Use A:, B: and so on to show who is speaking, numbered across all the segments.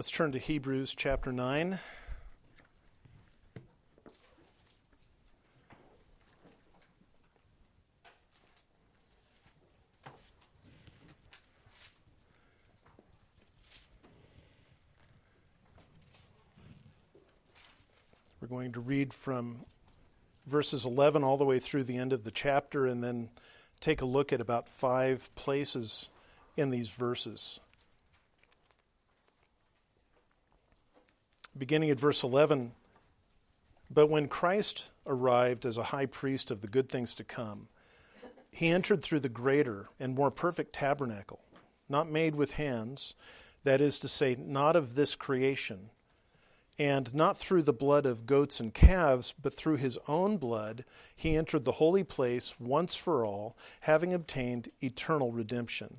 A: Let's turn to Hebrews chapter 9. We're going to read from verses 11 all the way through the end of the chapter and then take a look at about five places in these verses. Beginning at verse 11 But when Christ arrived as a high priest of the good things to come, he entered through the greater and more perfect tabernacle, not made with hands, that is to say, not of this creation and not through the blood of goats and calves, but through his own blood, he entered the holy place once for all, having obtained eternal redemption.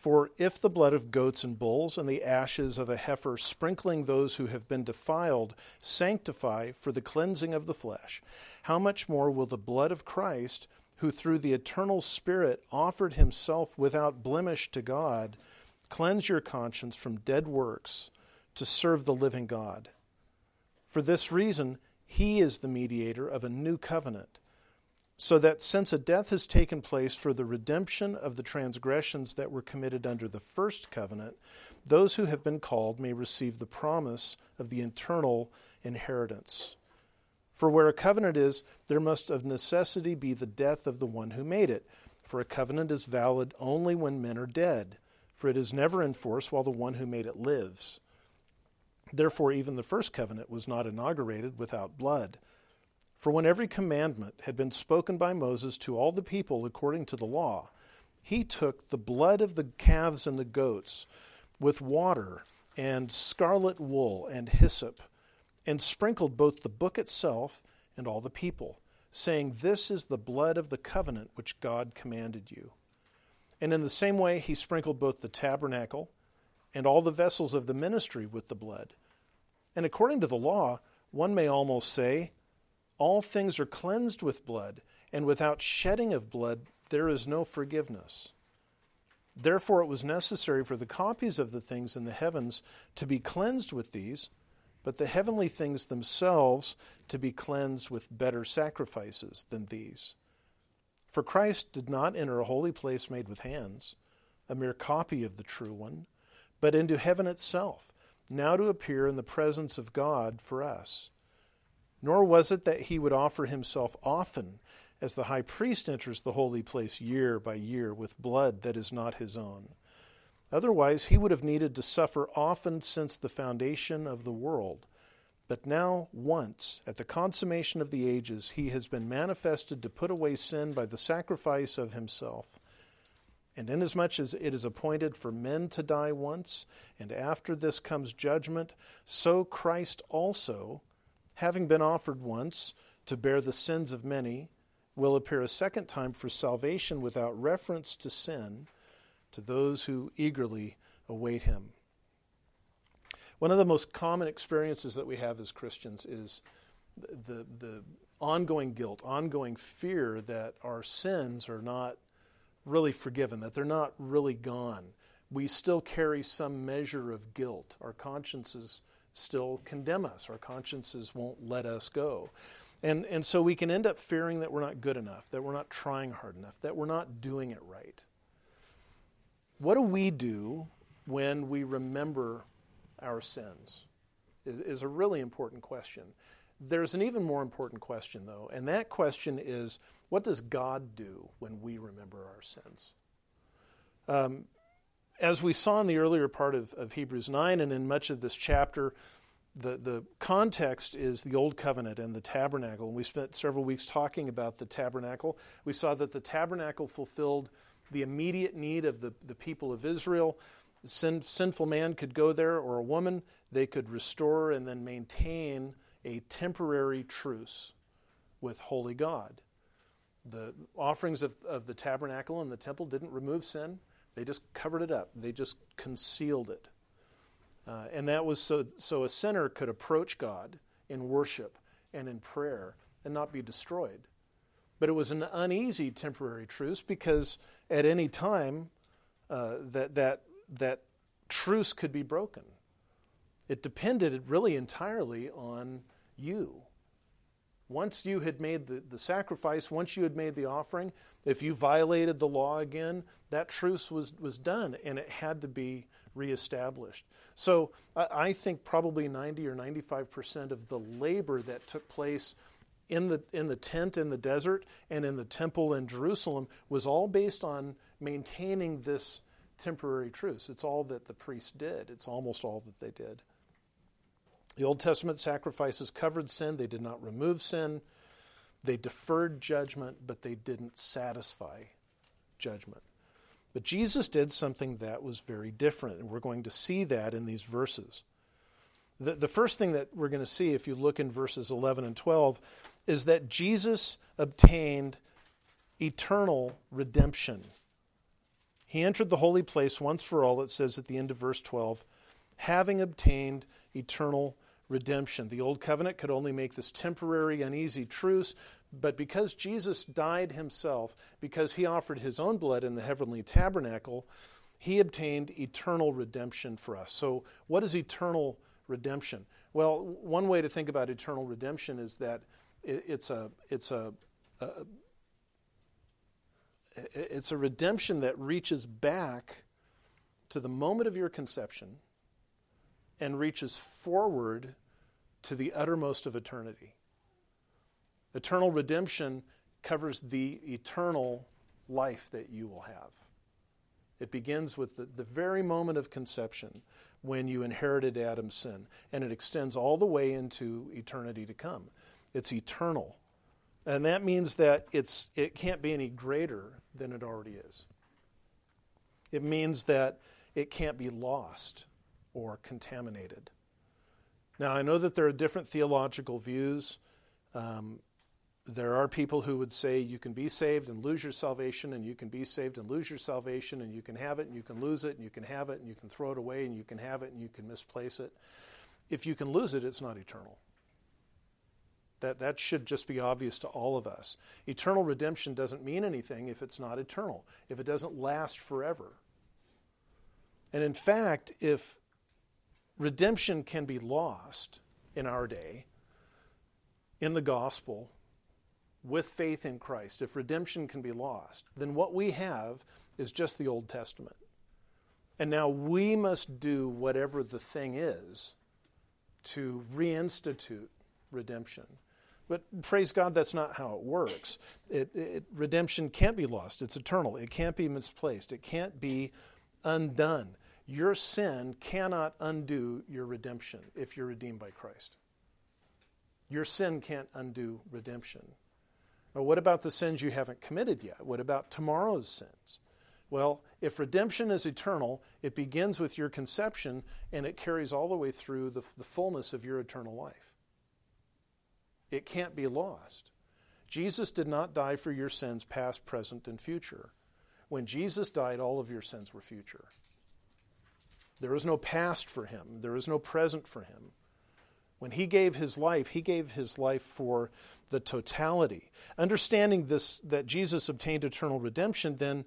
A: For if the blood of goats and bulls and the ashes of a heifer sprinkling those who have been defiled sanctify for the cleansing of the flesh, how much more will the blood of Christ, who through the eternal Spirit offered himself without blemish to God, cleanse your conscience from dead works? to serve the living God. For this reason, he is the mediator of a new covenant, so that since a death has taken place for the redemption of the transgressions that were committed under the first covenant, those who have been called may receive the promise of the eternal inheritance. For where a covenant is, there must of necessity be the death of the one who made it. For a covenant is valid only when men are dead, for it is never in force while the one who made it lives. Therefore, even the first covenant was not inaugurated without blood. For when every commandment had been spoken by Moses to all the people according to the law, he took the blood of the calves and the goats with water and scarlet wool and hyssop, and sprinkled both the book itself and all the people, saying, This is the blood of the covenant which God commanded you. And in the same way, he sprinkled both the tabernacle and all the vessels of the ministry with the blood. And according to the law, one may almost say, all things are cleansed with blood, and without shedding of blood there is no forgiveness. Therefore, it was necessary for the copies of the things in the heavens to be cleansed with these, but the heavenly things themselves to be cleansed with better sacrifices than these. For Christ did not enter a holy place made with hands, a mere copy of the true one, but into heaven itself now to appear in the presence of God for us. Nor was it that he would offer himself often, as the high priest enters the holy place year by year with blood that is not his own. Otherwise, he would have needed to suffer often since the foundation of the world. But now, once, at the consummation of the ages, he has been manifested to put away sin by the sacrifice of himself. And inasmuch as it is appointed for men to die once, and after this comes judgment, so Christ also, having been offered once to bear the sins of many, will appear a second time for salvation without reference to sin to those who eagerly await him. One of the most common experiences that we have as Christians is the, the, ongoing guilt, ongoing fear that our sins are not really forgiven, that they're not really gone. We still carry some measure of guilt. Our consciences still condemn us, our consciences won't let us go. And, and so we can end up fearing that we're not good enough, that we're not trying hard enough, that we're not doing it right. What do we do when we remember our sins? Is, is a really important question. There's an even more important question, though, and that question is what does God do when we remember our sins? Um, as we saw in the earlier part of, of Hebrews 9 and in much of this chapter, the, the context is the Old Covenant and the tabernacle. And we spent several weeks talking about the tabernacle. We saw that the tabernacle fulfilled the immediate need of the, the people of Israel. Sin, sinful man could go there, or a woman. They could restore and then maintain a temporary truce with holy God. The offerings of, of the tabernacle and the temple didn't remove sin, they just covered it up, they just concealed it. Uh, and that was so, so a sinner could approach God in worship and in prayer and not be destroyed. But it was an uneasy temporary truce because at any time uh, that, that, that truce could be broken. It depended really entirely on you. Once you had made the, the sacrifice, once you had made the offering, if you violated the law again, that truce was, was done and it had to be reestablished. So I think probably 90 or 95 percent of the labor that took place in the in the tent in the desert and in the temple in Jerusalem was all based on maintaining this temporary truce. It's all that the priests did. It's almost all that they did. The Old Testament sacrifices covered sin, they did not remove sin. They deferred judgment, but they didn't satisfy judgment. But Jesus did something that was very different, and we're going to see that in these verses. The, the first thing that we're going to see, if you look in verses 11 and 12, is that Jesus obtained eternal redemption. He entered the holy place once for all, it says at the end of verse 12, having obtained eternal redemption. The old covenant could only make this temporary, uneasy truce, but because Jesus died himself, because he offered his own blood in the heavenly tabernacle, he obtained eternal redemption for us. So, what is eternal redemption? Well, one way to think about eternal redemption is that it's a it's a, a it's a redemption that reaches back to the moment of your conception and reaches forward to the uttermost of eternity. Eternal redemption covers the eternal life that you will have. It begins with the, the very moment of conception when you inherited Adam's sin, and it extends all the way into eternity to come. It's eternal. And that means that it's, it can't be any greater than it already is. It means that it can't be lost or contaminated. Now, I know that there are different theological views. Um, there are people who would say you can be saved and lose your salvation, and you can be saved and lose your salvation, and you can have it and you can lose it, and you can have it and you can throw it away, and you can have it and you can misplace it. If you can lose it, it's not eternal. That, that should just be obvious to all of us. Eternal redemption doesn't mean anything if it's not eternal, if it doesn't last forever. And in fact, if redemption can be lost in our day in the gospel with faith in Christ, if redemption can be lost, then what we have is just the Old Testament. And now we must do whatever the thing is to reinstitute redemption. But praise God, that's not how it works. It, it, redemption can't be lost, it's eternal. It can't be misplaced, it can't be undone. Your sin cannot undo your redemption if you're redeemed by Christ. Your sin can't undo redemption. Now, what about the sins you haven't committed yet? What about tomorrow's sins? Well, if redemption is eternal, it begins with your conception and it carries all the way through the, the fullness of your eternal life. It can't be lost. Jesus did not die for your sins, past, present, and future. When Jesus died, all of your sins were future. There is no past for him, there is no present for him. When he gave his life, he gave his life for the totality. Understanding this that Jesus obtained eternal redemption then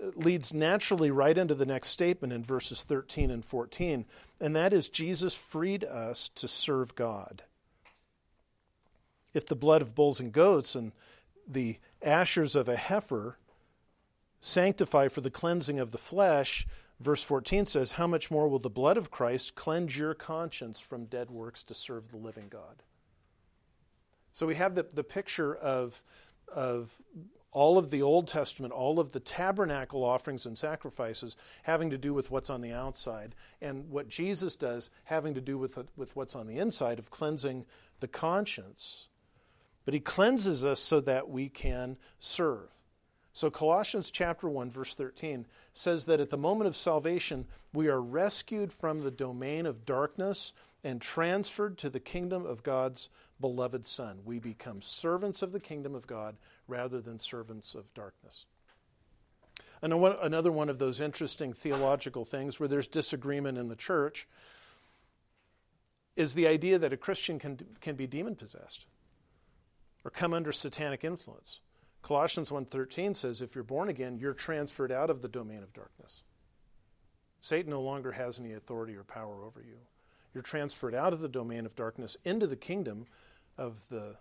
A: uh, leads naturally right into the next statement in verses 13 and 14, and that is Jesus freed us to serve God. If the blood of bulls and goats and the ashers of a heifer sanctify for the cleansing of the flesh, Verse 14 says, How much more will the blood of Christ cleanse your conscience from dead works to serve the living God? So we have the, the picture of, of all of the Old Testament, all of the tabernacle offerings and sacrifices having to do with what's on the outside, and what Jesus does having to do with, with what's on the inside of cleansing the conscience. But he cleanses us so that we can serve. So Colossians chapter 1 verse 13 says that at the moment of salvation we are rescued from the domain of darkness and transferred to the kingdom of God's beloved son. We become servants of the kingdom of God rather than servants of darkness. And another one of those interesting theological things where there's disagreement in the church is the idea that a Christian can, can be demon possessed or come under satanic influence. Colossians 1:13 says if you're born again, you're transferred out of the domain of darkness. Satan no longer has any authority or power over you. You're transferred out of the domain of darkness into the kingdom of the,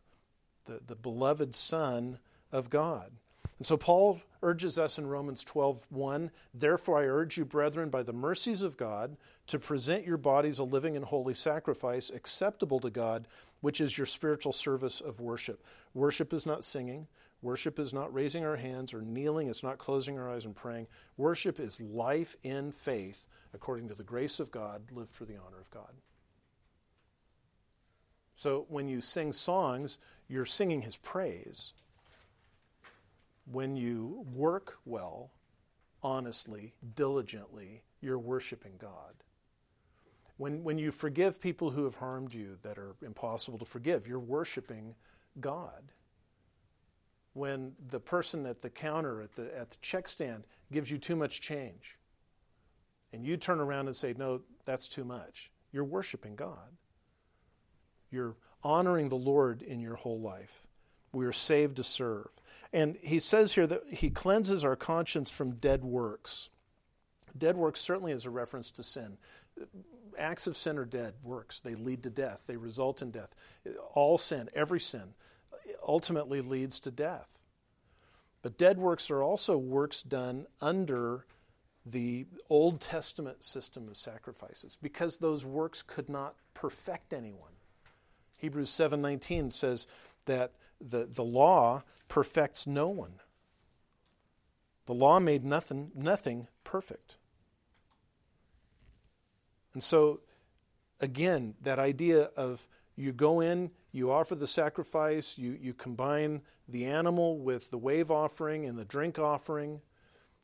A: the, the beloved Son of God. And so Paul urges us in Romans 12:1, "Therefore I urge you, brethren, by the mercies of God, to present your bodies a living and holy sacrifice acceptable to God, which is your spiritual service of worship." Worship is not singing, worship is not raising our hands or kneeling, it's not closing our eyes and praying. Worship is life in faith according to the grace of God lived for the honor of God. So when you sing songs, you're singing his praise when you work well, honestly, diligently, you're worshiping God. When, when you forgive people who have harmed you that are impossible to forgive, you're worshiping God. When the person at the counter, at the, at the check stand, gives you too much change, and you turn around and say, No, that's too much, you're worshiping God. You're honoring the Lord in your whole life. We are saved to serve. And he says here that he cleanses our conscience from dead works. Dead works certainly is a reference to sin. Acts of sin are dead works. They lead to death, they result in death. All sin, every sin, ultimately leads to death. But dead works are also works done under the Old Testament system of sacrifices because those works could not perfect anyone. Hebrews 7:19 says that the, the law perfects no one. The law made nothing, nothing perfect. And so, again, that idea of you go in, you offer the sacrifice, you, you combine the animal with the wave offering and the drink offering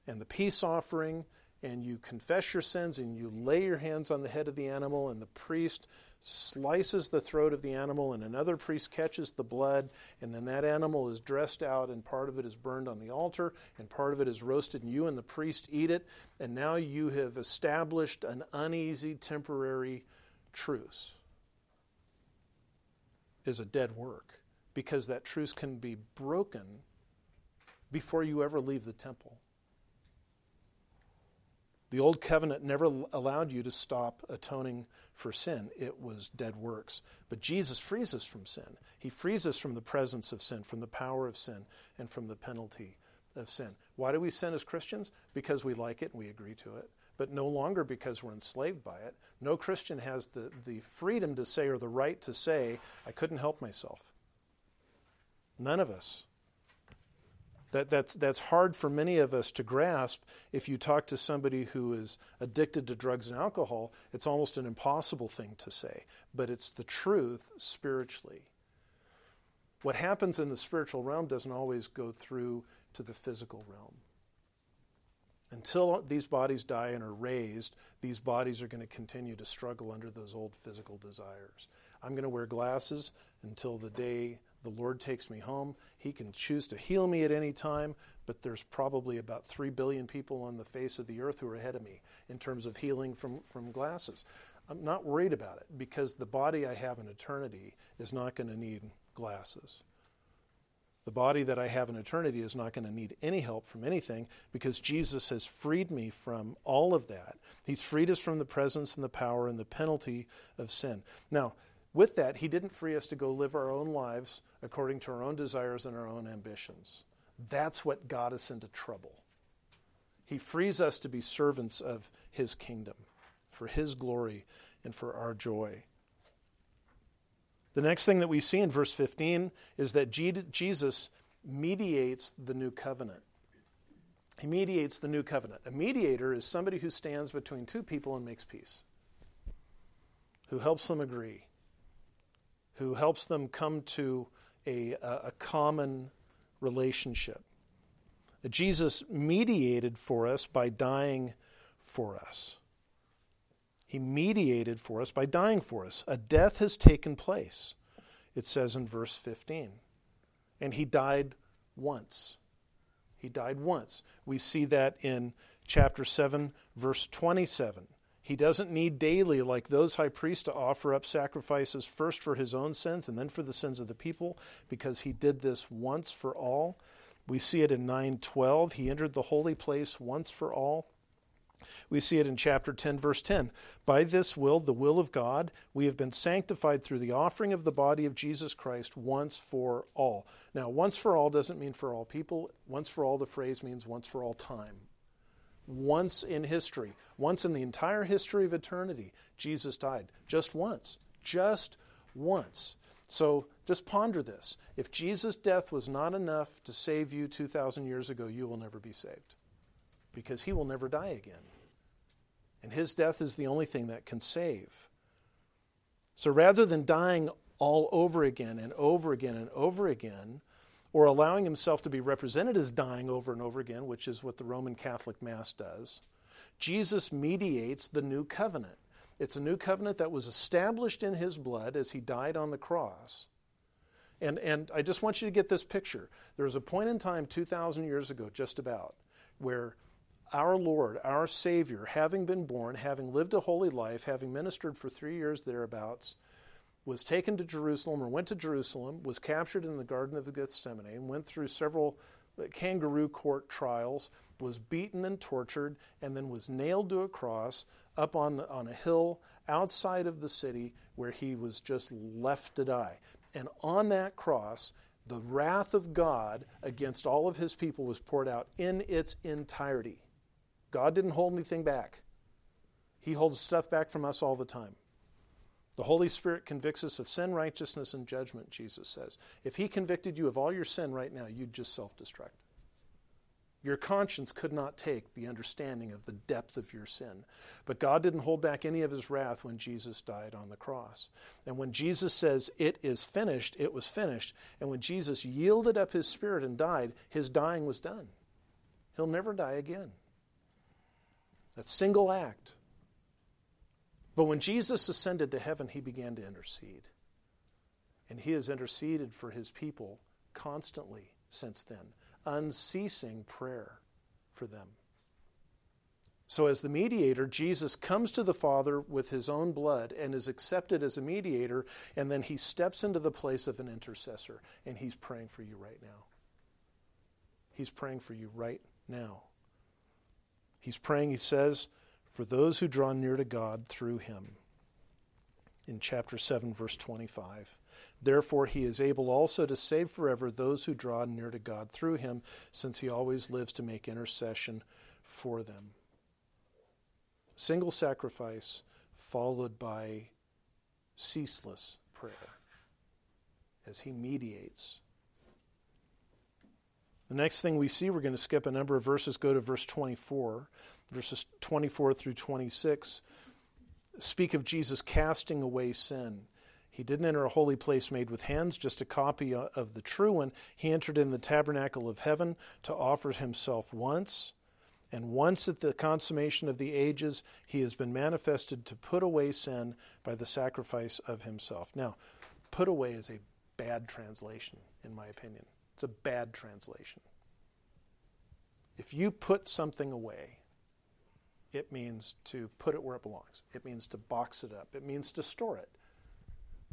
A: and the peace offering, and you confess your sins and you lay your hands on the head of the animal, and the priest slices the throat of the animal, and another priest catches the blood, and then that animal is dressed out, and part of it is burned on the altar, and part of it is roasted, and you and the priest eat it, and now you have established an uneasy temporary truce. Is a dead work because that truce can be broken before you ever leave the temple. The old covenant never allowed you to stop atoning for sin. It was dead works. But Jesus frees us from sin. He frees us from the presence of sin, from the power of sin, and from the penalty of sin. Why do we sin as Christians? Because we like it and we agree to it, but no longer because we're enslaved by it. No Christian has the, the freedom to say or the right to say, I couldn't help myself. None of us. That, that's, that's hard for many of us to grasp. If you talk to somebody who is addicted to drugs and alcohol, it's almost an impossible thing to say. But it's the truth spiritually. What happens in the spiritual realm doesn't always go through to the physical realm. Until these bodies die and are raised, these bodies are going to continue to struggle under those old physical desires. I'm going to wear glasses until the day the Lord takes me home. He can choose to heal me at any time, but there's probably about 3 billion people on the face of the earth who are ahead of me in terms of healing from, from glasses. I'm not worried about it because the body I have in eternity is not going to need glasses. The body that I have in eternity is not going to need any help from anything because Jesus has freed me from all of that. He's freed us from the presence and the power and the penalty of sin. Now, with that, he didn't free us to go live our own lives according to our own desires and our own ambitions. That's what got us into trouble. He frees us to be servants of his kingdom for his glory and for our joy. The next thing that we see in verse 15 is that Jesus mediates the new covenant. He mediates the new covenant. A mediator is somebody who stands between two people and makes peace, who helps them agree, who helps them come to a, a common relationship. Jesus mediated for us by dying for us. He mediated for us by dying for us. A death has taken place, it says in verse 15. And he died once. He died once. We see that in chapter 7, verse 27. He doesn't need daily, like those high priests, to offer up sacrifices first for his own sins and then for the sins of the people, because he did this once for all. We see it in 9:12. He entered the holy place once for all. We see it in chapter 10, verse 10. By this will, the will of God, we have been sanctified through the offering of the body of Jesus Christ once for all. Now, once for all doesn't mean for all people. Once for all, the phrase means once for all time. Once in history, once in the entire history of eternity, Jesus died. Just once. Just once. So just ponder this. If Jesus' death was not enough to save you 2,000 years ago, you will never be saved because he will never die again. And his death is the only thing that can save. So rather than dying all over again and over again and over again, or allowing himself to be represented as dying over and over again, which is what the Roman Catholic Mass does, Jesus mediates the new covenant. It's a new covenant that was established in his blood as he died on the cross. And, and I just want you to get this picture. There was a point in time 2,000 years ago, just about, where our Lord, our Savior, having been born, having lived a holy life, having ministered for three years thereabouts, was taken to Jerusalem or went to Jerusalem, was captured in the Garden of Gethsemane, went through several uh, kangaroo court trials, was beaten and tortured, and then was nailed to a cross up on, on a hill outside of the city where he was just left to die. And on that cross, the wrath of God against all of his people was poured out in its entirety. God didn't hold anything back. He holds stuff back from us all the time. The Holy Spirit convicts us of sin, righteousness, and judgment, Jesus says. If He convicted you of all your sin right now, you'd just self destruct. Your conscience could not take the understanding of the depth of your sin. But God didn't hold back any of His wrath when Jesus died on the cross. And when Jesus says, It is finished, it was finished. And when Jesus yielded up His Spirit and died, His dying was done. He'll never die again. That single act. But when Jesus ascended to heaven, he began to intercede. And he has interceded for his people constantly since then, unceasing prayer for them. So, as the mediator, Jesus comes to the Father with his own blood and is accepted as a mediator, and then he steps into the place of an intercessor, and he's praying for you right now. He's praying for you right now. He's praying, he says, for those who draw near to God through him. In chapter 7, verse 25. Therefore, he is able also to save forever those who draw near to God through him, since he always lives to make intercession for them. Single sacrifice followed by ceaseless prayer as he mediates the next thing we see, we're going to skip a number of verses, go to verse 24. Verses 24 through 26 speak of Jesus casting away sin. He didn't enter a holy place made with hands, just a copy of the true one. He entered in the tabernacle of heaven to offer himself once. And once at the consummation of the ages, he has been manifested to put away sin by the sacrifice of himself. Now, put away is a bad translation, in my opinion. It's a bad translation. If you put something away, it means to put it where it belongs. It means to box it up. It means to store it.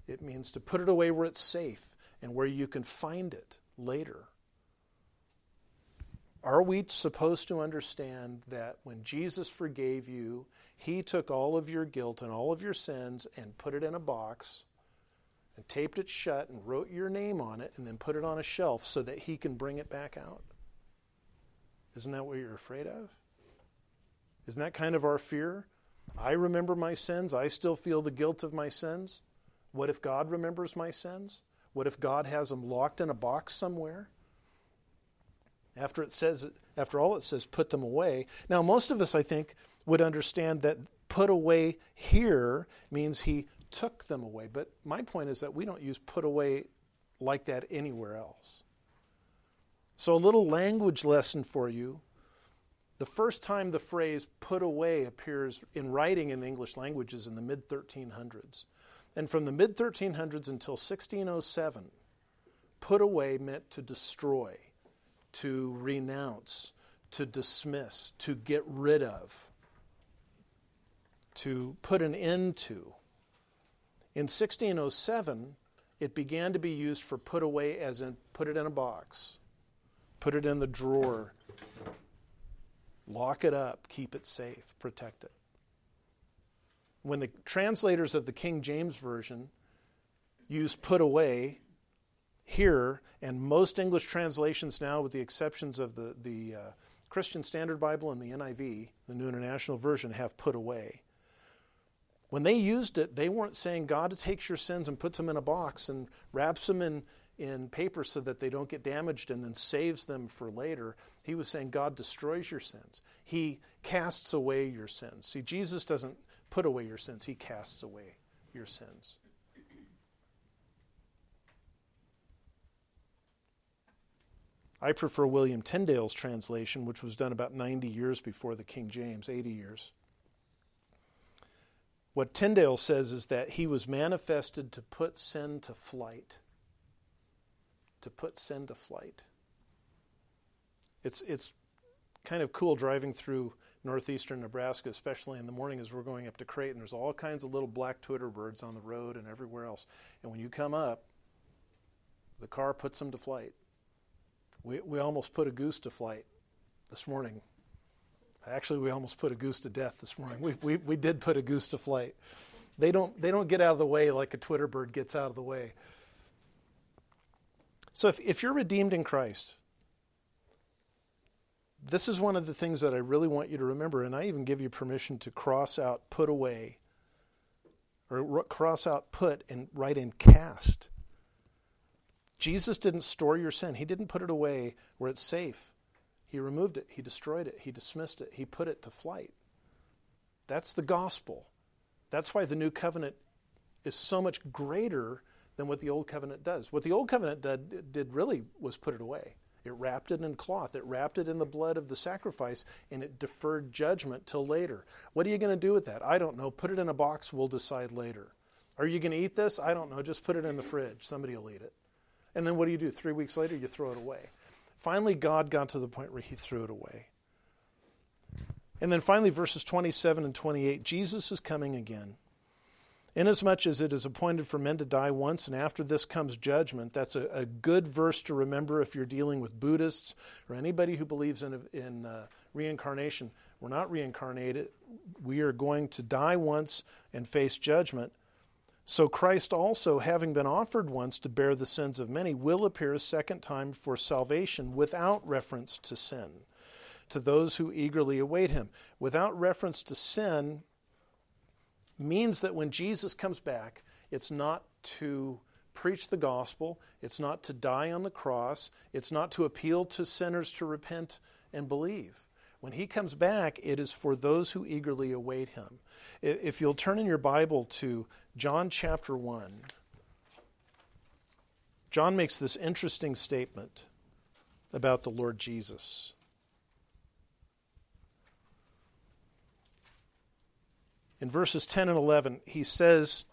A: It means to put it away where it's safe and where you can find it later. Are we supposed to understand that when Jesus forgave you, he took all of your guilt and all of your sins and put it in a box and taped it shut and wrote your name on it and then put it on a shelf so that he can bring it back out? Isn't that what you're afraid of? Isn't that kind of our fear? I remember my sins. I still feel the guilt of my sins. What if God remembers my sins? What if God has them locked in a box somewhere? After it says after all it says put them away. Now most of us I think would understand that put away here means he took them away. But my point is that we don't use put away like that anywhere else. So, a little language lesson for you. The first time the phrase put away appears in writing in the English language is in the mid 1300s. And from the mid 1300s until 1607, put away meant to destroy, to renounce, to dismiss, to get rid of, to put an end to. In 1607, it began to be used for put away, as in put it in a box, put it in the drawer, Lock it up, keep it safe, protect it. When the translators of the King James Version use put away here, and most English translations now, with the exceptions of the, the uh, Christian Standard Bible and the NIV, the New International Version, have put away. When they used it, they weren't saying God takes your sins and puts them in a box and wraps them in, in paper so that they don't get damaged and then saves them for later. He was saying God destroys your sins. He casts away your sins. See, Jesus doesn't put away your sins, He casts away your sins. I prefer William Tyndale's translation, which was done about 90 years before the King James, 80 years. What Tyndale says is that he was manifested to put sin to flight. To put sin to flight. It's, it's kind of cool driving through northeastern Nebraska, especially in the morning as we're going up to Creighton. There's all kinds of little black twitter birds on the road and everywhere else. And when you come up, the car puts them to flight. We, we almost put a goose to flight this morning. Actually, we almost put a goose to death this morning. We, we, we did put a goose to flight. They don't, they don't get out of the way like a Twitter bird gets out of the way. So if, if you're redeemed in Christ, this is one of the things that I really want you to remember, and I even give you permission to cross out put away, or cross out put and write in cast. Jesus didn't store your sin, He didn't put it away where it's safe. He removed it, He destroyed it, He dismissed it, He put it to flight. That's the gospel. That's why the new covenant is so much greater than what the old covenant does. What the old covenant did, did really was put it away. It wrapped it in cloth, it wrapped it in the blood of the sacrifice, and it deferred judgment till later. What are you going to do with that? I don't know. Put it in a box, we'll decide later. Are you going to eat this? I don't know. Just put it in the fridge. Somebody will eat it. And then what do you do? Three weeks later, you throw it away. Finally, God got to the point where he threw it away. And then finally, verses 27 and 28 Jesus is coming again. Inasmuch as it is appointed for men to die once, and after this comes judgment, that's a, a good verse to remember if you're dealing with Buddhists or anybody who believes in, in uh, reincarnation. We're not reincarnated. We are going to die once and face judgment. So Christ also, having been offered once to bear the sins of many, will appear a second time for salvation without reference to sin, to those who eagerly await him. Without reference to sin means that when Jesus comes back, it's not to preach the gospel, it's not to die on the cross, it's not to appeal to sinners to repent and believe. When he comes back, it is for those who eagerly await him. If you'll turn in your Bible to John chapter 1, John makes this interesting statement about the Lord Jesus. In verses 10 and 11, he says,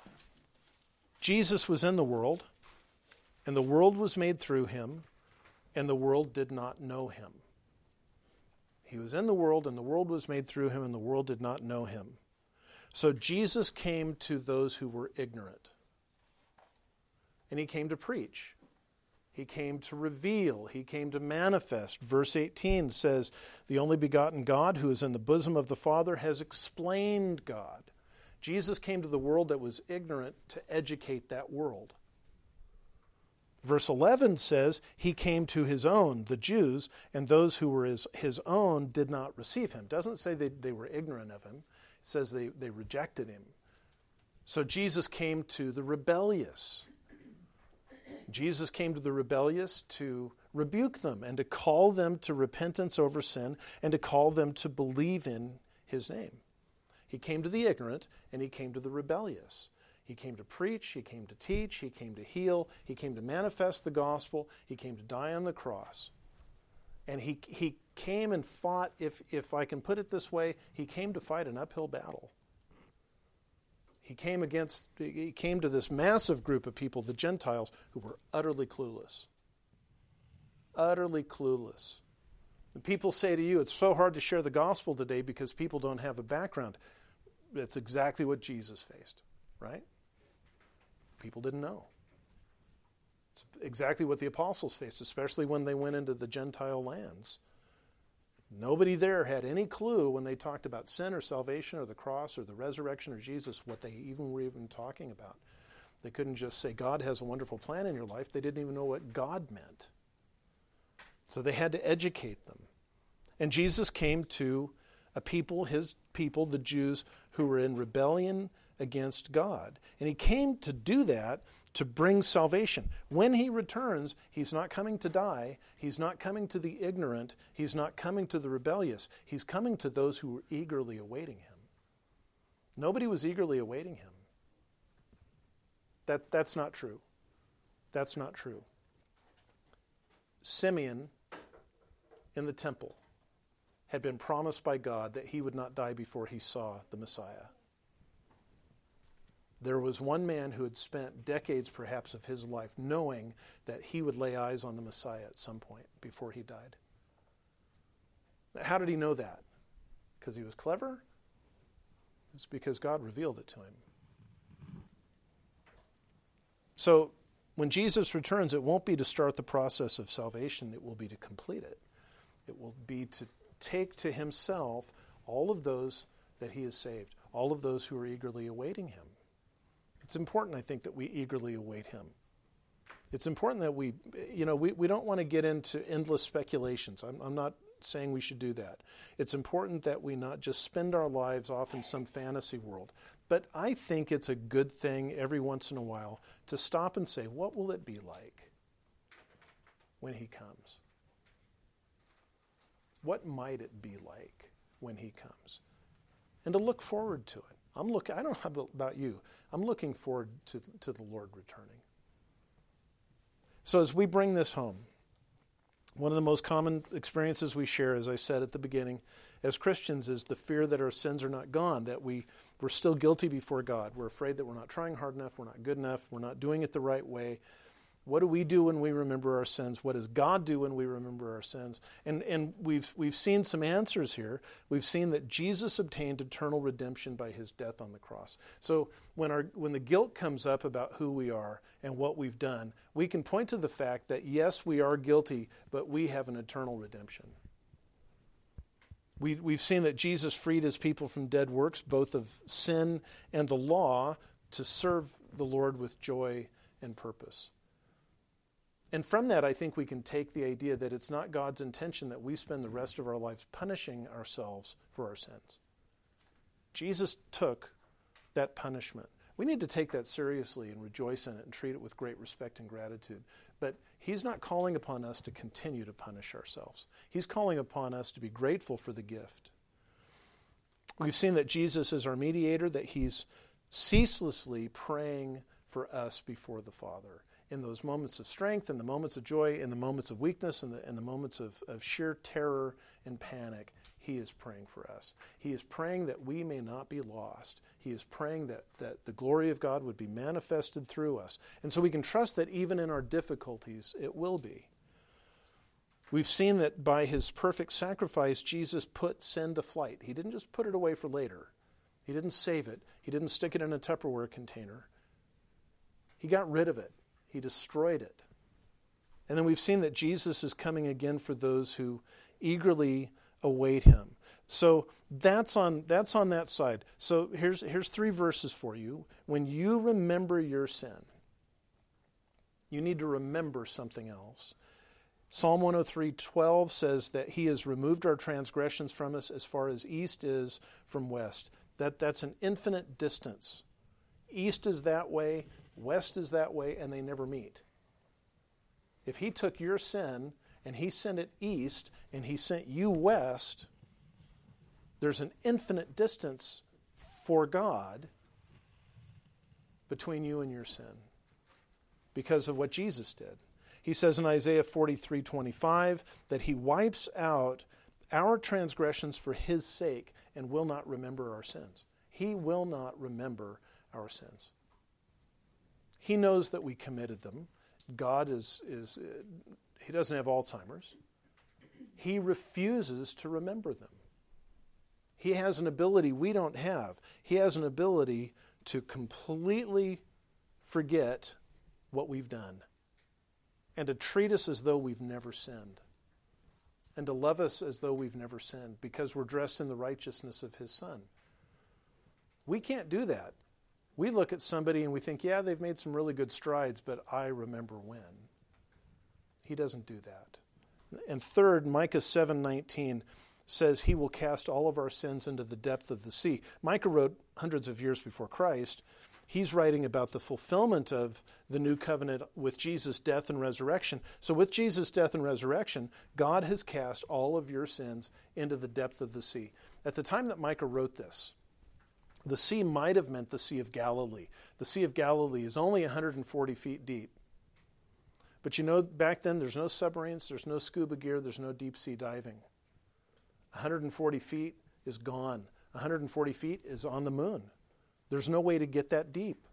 A: Jesus was in the world, and the world was made through him, and the world did not know him. He was in the world, and the world was made through him, and the world did not know him. So Jesus came to those who were ignorant. And he came to preach. He came to reveal. He came to manifest. Verse 18 says, The only begotten God who is in the bosom of the Father has explained God. Jesus came to the world that was ignorant to educate that world. Verse 11 says, He came to His own, the Jews, and those who were His, his own did not receive Him. Doesn't say they, they were ignorant of Him it says they, they rejected him. So Jesus came to the rebellious. Jesus came to the rebellious to rebuke them and to call them to repentance over sin and to call them to believe in his name. He came to the ignorant and he came to the rebellious. He came to preach, he came to teach, he came to heal, he came to manifest the gospel, he came to die on the cross. And he, he came and fought, if, if I can put it this way, he came to fight an uphill battle. He came against, he came to this massive group of people, the Gentiles, who were utterly clueless. Utterly clueless. And people say to you, it's so hard to share the gospel today because people don't have a background. That's exactly what Jesus faced, right? People didn't know. It's exactly what the apostles faced, especially when they went into the Gentile lands. Nobody there had any clue when they talked about sin or salvation or the cross or the resurrection or Jesus what they even were even talking about. They couldn't just say God has a wonderful plan in your life. They didn't even know what God meant. So they had to educate them. And Jesus came to a people, his people, the Jews, who were in rebellion against God. And he came to do that to bring salvation. When he returns, he's not coming to die. He's not coming to the ignorant. He's not coming to the rebellious. He's coming to those who were eagerly awaiting him. Nobody was eagerly awaiting him. That, that's not true. That's not true. Simeon in the temple had been promised by God that he would not die before he saw the Messiah. There was one man who had spent decades, perhaps, of his life knowing that he would lay eyes on the Messiah at some point before he died. How did he know that? Because he was clever? It's because God revealed it to him. So, when Jesus returns, it won't be to start the process of salvation, it will be to complete it. It will be to take to himself all of those that he has saved, all of those who are eagerly awaiting him. It's important, I think, that we eagerly await him. It's important that we, you know, we, we don't want to get into endless speculations. I'm, I'm not saying we should do that. It's important that we not just spend our lives off in some fantasy world. But I think it's a good thing every once in a while to stop and say, what will it be like when he comes? What might it be like when he comes? And to look forward to it. I'm looking, I don't know about you, I'm looking forward to, to the Lord returning. So as we bring this home, one of the most common experiences we share, as I said at the beginning, as Christians, is the fear that our sins are not gone, that we, we're still guilty before God. We're afraid that we're not trying hard enough, we're not good enough, we're not doing it the right way, what do we do when we remember our sins? What does God do when we remember our sins? And, and we've, we've seen some answers here. We've seen that Jesus obtained eternal redemption by his death on the cross. So when, our, when the guilt comes up about who we are and what we've done, we can point to the fact that yes, we are guilty, but we have an eternal redemption. We, we've seen that Jesus freed his people from dead works, both of sin and the law, to serve the Lord with joy and purpose. And from that, I think we can take the idea that it's not God's intention that we spend the rest of our lives punishing ourselves for our sins. Jesus took that punishment. We need to take that seriously and rejoice in it and treat it with great respect and gratitude. But He's not calling upon us to continue to punish ourselves, He's calling upon us to be grateful for the gift. We've seen that Jesus is our mediator, that He's ceaselessly praying for us before the Father in those moments of strength, in the moments of joy, in the moments of weakness, in the, in the moments of, of sheer terror and panic, He is praying for us. He is praying that we may not be lost. He is praying that, that the glory of God would be manifested through us. And so we can trust that even in our difficulties, it will be. We've seen that by his perfect sacrifice, Jesus put sin to flight. He didn't just put it away for later, he didn't save it, he didn't stick it in a Tupperware container. He got rid of it. He destroyed it. And then we've seen that Jesus is coming again for those who eagerly await him. So that's on that's on that side. So here's here's three verses for you. When you remember your sin, you need to remember something else. Psalm 103:12 says that he has removed our transgressions from us as far as east is from west. That that's an infinite distance. East is that way, West is that way, and they never meet. If he took your sin and he sent it east and he sent you west, there's an infinite distance for God between you and your sin because of what Jesus did. He says in Isaiah 43:25 that he wipes out our transgressions for his sake and will not remember our sins. He will not remember our sins. He knows that we committed them. God is, is uh, he doesn't have Alzheimer's. He refuses to remember them. He has an ability we don't have. He has an ability to completely forget what we've done and to treat us as though we've never sinned. and to love us as though we've never sinned because we're dressed in the righteousness of his Son. We can't do that. We look at somebody and we think, yeah, they've made some really good strides, but I remember when. He doesn't do that. And third, Micah 7:19 says he will cast all of our sins into the depth of the sea. Micah wrote hundreds of years before Christ. He's writing about the fulfillment of the new covenant with Jesus' death and resurrection. So, with Jesus' death and resurrection, God has cast all of your sins into the depth of the sea. At the time that Micah wrote this, the sea might have meant the Sea of Galilee. The Sea of Galilee is only 140 feet deep. But you know, back then there's no submarines, there's no scuba gear, there's no deep sea diving. 140 feet is gone. 140 feet is on the moon. There's no way to get that deep.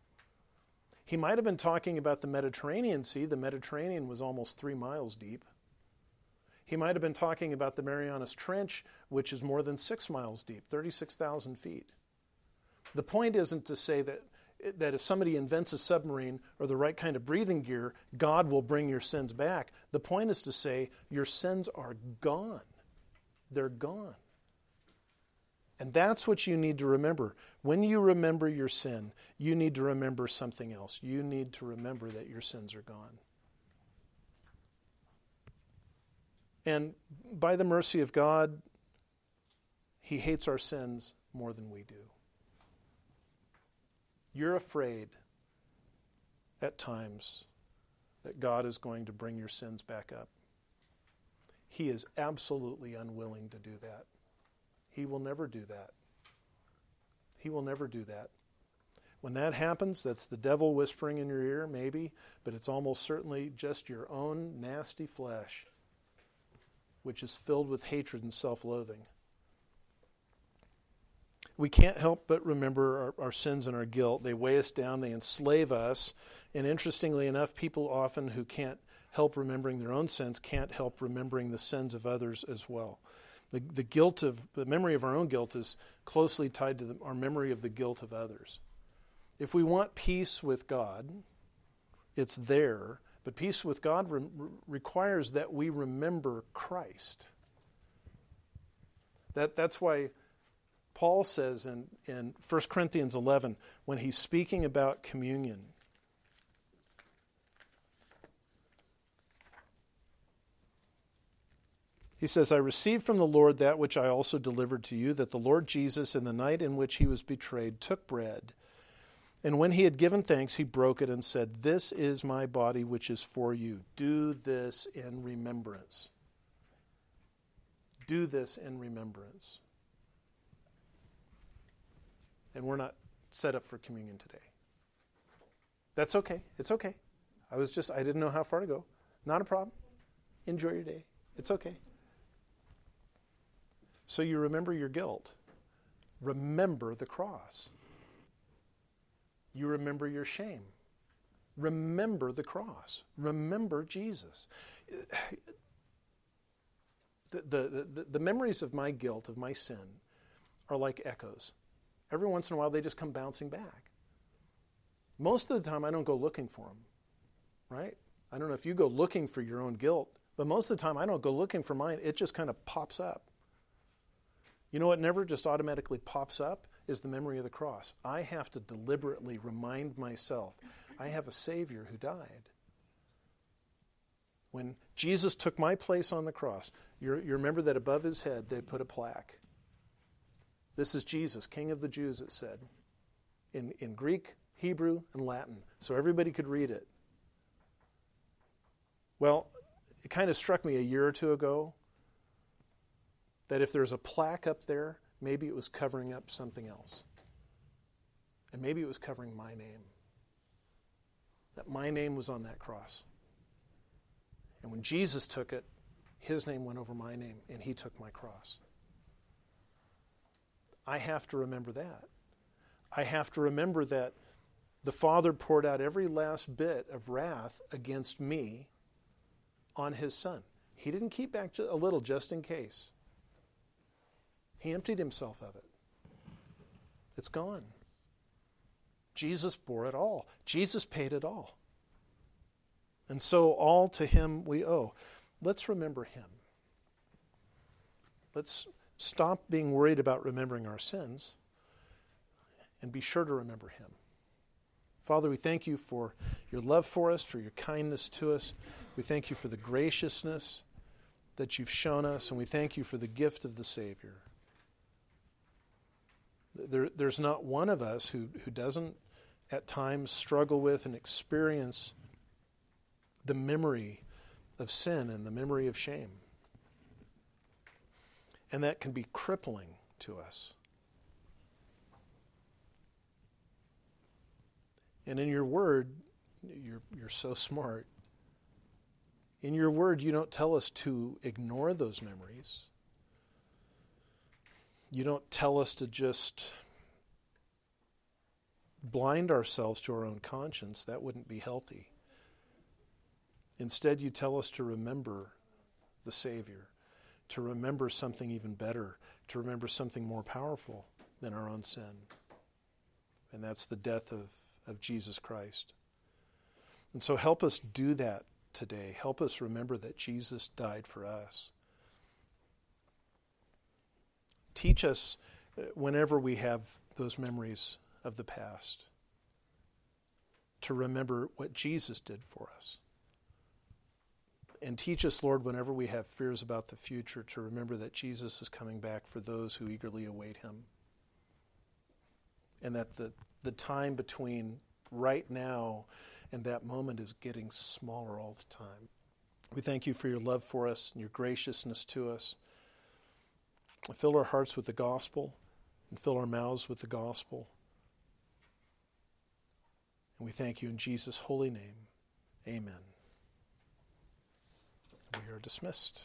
A: He might have been talking about the Mediterranean Sea. The Mediterranean was almost three miles deep. He might have been talking about the Marianas Trench, which is more than six miles deep, 36,000 feet. The point isn't to say that, that if somebody invents a submarine or the right kind of breathing gear, God will bring your sins back. The point is to say your sins are gone. They're gone. And that's what you need to remember. When you remember your sin, you need to remember something else. You need to remember that your sins are gone. And by the mercy of God, He hates our sins more than we do. You're afraid at times that God is going to bring your sins back up. He is absolutely unwilling to do that. He will never do that. He will never do that. When that happens, that's the devil whispering in your ear, maybe, but it's almost certainly just your own nasty flesh, which is filled with hatred and self loathing. We can't help but remember our, our, sins and our guilt. They weigh us down, they enslave us. And interestingly enough, people often who can't help remembering their own sins can't help remembering the sins of others as well. The, the guilt of the memory of our own guilt is closely tied to the, our memory of the guilt of others. If we want peace with God, it's there, but peace with God re- requires that we remember Christ. That, that's why Paul says in, in 1 Corinthians 11, when he's speaking about communion, He says, I received from the Lord that which I also delivered to you, that the Lord Jesus, in the night in which he was betrayed, took bread. And when he had given thanks, he broke it and said, This is my body, which is for you. Do this in remembrance. Do this in remembrance. And we're not set up for communion today. That's okay. It's okay. I was just, I didn't know how far to go. Not a problem. Enjoy your day. It's okay. So you remember your guilt. Remember the cross. You remember your shame. Remember the cross. Remember Jesus. The, the, the, the, memories of my guilt, of my sin, are like echoes. Every once in a while, they just come bouncing back. Most of the time, I don't go looking for them, right? I don't know if you go looking for your own guilt, but most of the time, I don't go looking for mine. It just kind of pops up. You know what never just automatically pops up is the memory of the cross. I have to deliberately remind myself I have a Savior who died. When Jesus took my place on the cross, you remember that above his head they put a plaque. This is Jesus, King of the Jews, it said, in, in Greek, Hebrew, and Latin, so everybody could read it. Well, it kind of struck me a year or two ago that if there's a plaque up there, maybe it was covering up something else. And maybe it was covering my name. That my name was on that cross. And when Jesus took it, his name went over my name, and he took my cross. I have to remember that. I have to remember that the Father poured out every last bit of wrath against me on his Son. He didn't keep back a little just in case. He emptied himself of it. It's gone. Jesus bore it all. Jesus paid it all. And so all to him we owe. Let's remember him. Let's stop being worried about remembering our sins and be sure to remember Him. Father, we thank you for your love for us, for your kindness to us. We thank you for the graciousness that you've shown us, and we thank you for the gift of the Savior. There, there's not one of us who, who doesn't at times struggle with and experience the memory of sin and the memory of shame. And that can be crippling to us. And in your word, you're, you're so smart. In your word, you don't tell us to ignore those memories. You don't tell us to just blind ourselves to our own conscience. That wouldn't be healthy. Instead, you tell us to remember the Savior, to remember something even better, to remember something more powerful than our own sin. And that's the death of, of Jesus Christ. And so help us do that today. Help us remember that Jesus died for us. Teach us uh, whenever we have those memories of the past to remember what Jesus did for us. And teach us, Lord, whenever we have fears about the future, to remember that Jesus is coming back for those who eagerly await him. And that the, the time between right now and that moment is getting smaller all the time. We thank you for your love for us and your graciousness to us. Fill our hearts with the gospel and fill our mouths with the gospel. And we thank you in Jesus' holy name. Amen. We are dismissed.